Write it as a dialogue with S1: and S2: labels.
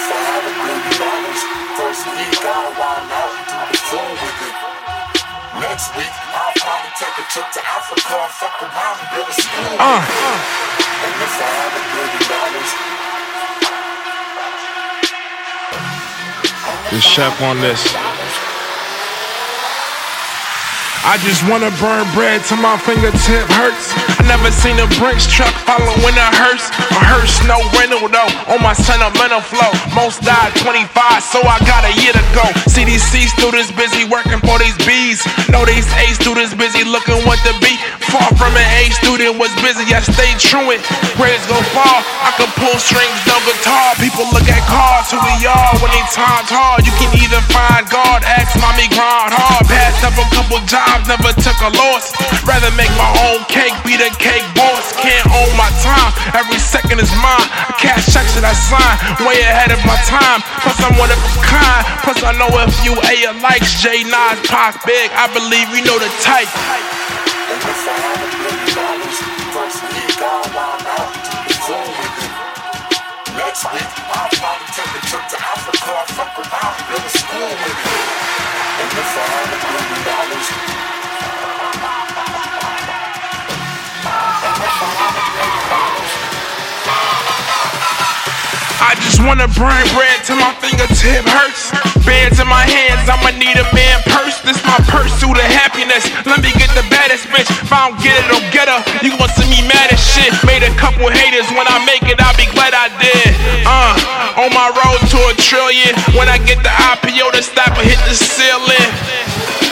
S1: if I had a billion dollars, first week I'll wild out and do the fool with it. Next week, I'll probably take a trip to Africa and fuck around and build a school. Uh. And if I had a billion dollars,
S2: the chef on this. I just wanna burn bread till my fingertip hurts. I never seen a Brinks truck following a hearse. A hearse, no though, on my sentimental flow. Most died 25, so I got a year to go. CDC students busy working for these bees. Know these A students busy looking what to be. Far from an A student was busy, I stay truant. Grades go far, I can pull strings, no guitar. People look at cars, who we are when they times hard. You can even find God, ask mommy grind hard. A couple jobs never took a loss. Rather make my own cake, be the cake boss. Can't own my time, every second is mine. A cash checks that I sign, way ahead of my time. Plus, I'm one of a kind. Plus, I know if you A likes J Nas, Pac Big, I believe you know the type.
S1: I
S2: just wanna burn bread till my fingertip hurts. Bands in my hands, I'ma need a man purse. This my pursuit of happiness. Let me get the baddest bitch. If I don't get it, don't get her. You gon' see me mad as shit. Made a couple haters. When I make it, I'll be glad I did. Uh, on my road trillion. When I get the IPO, the stop and hit the ceiling.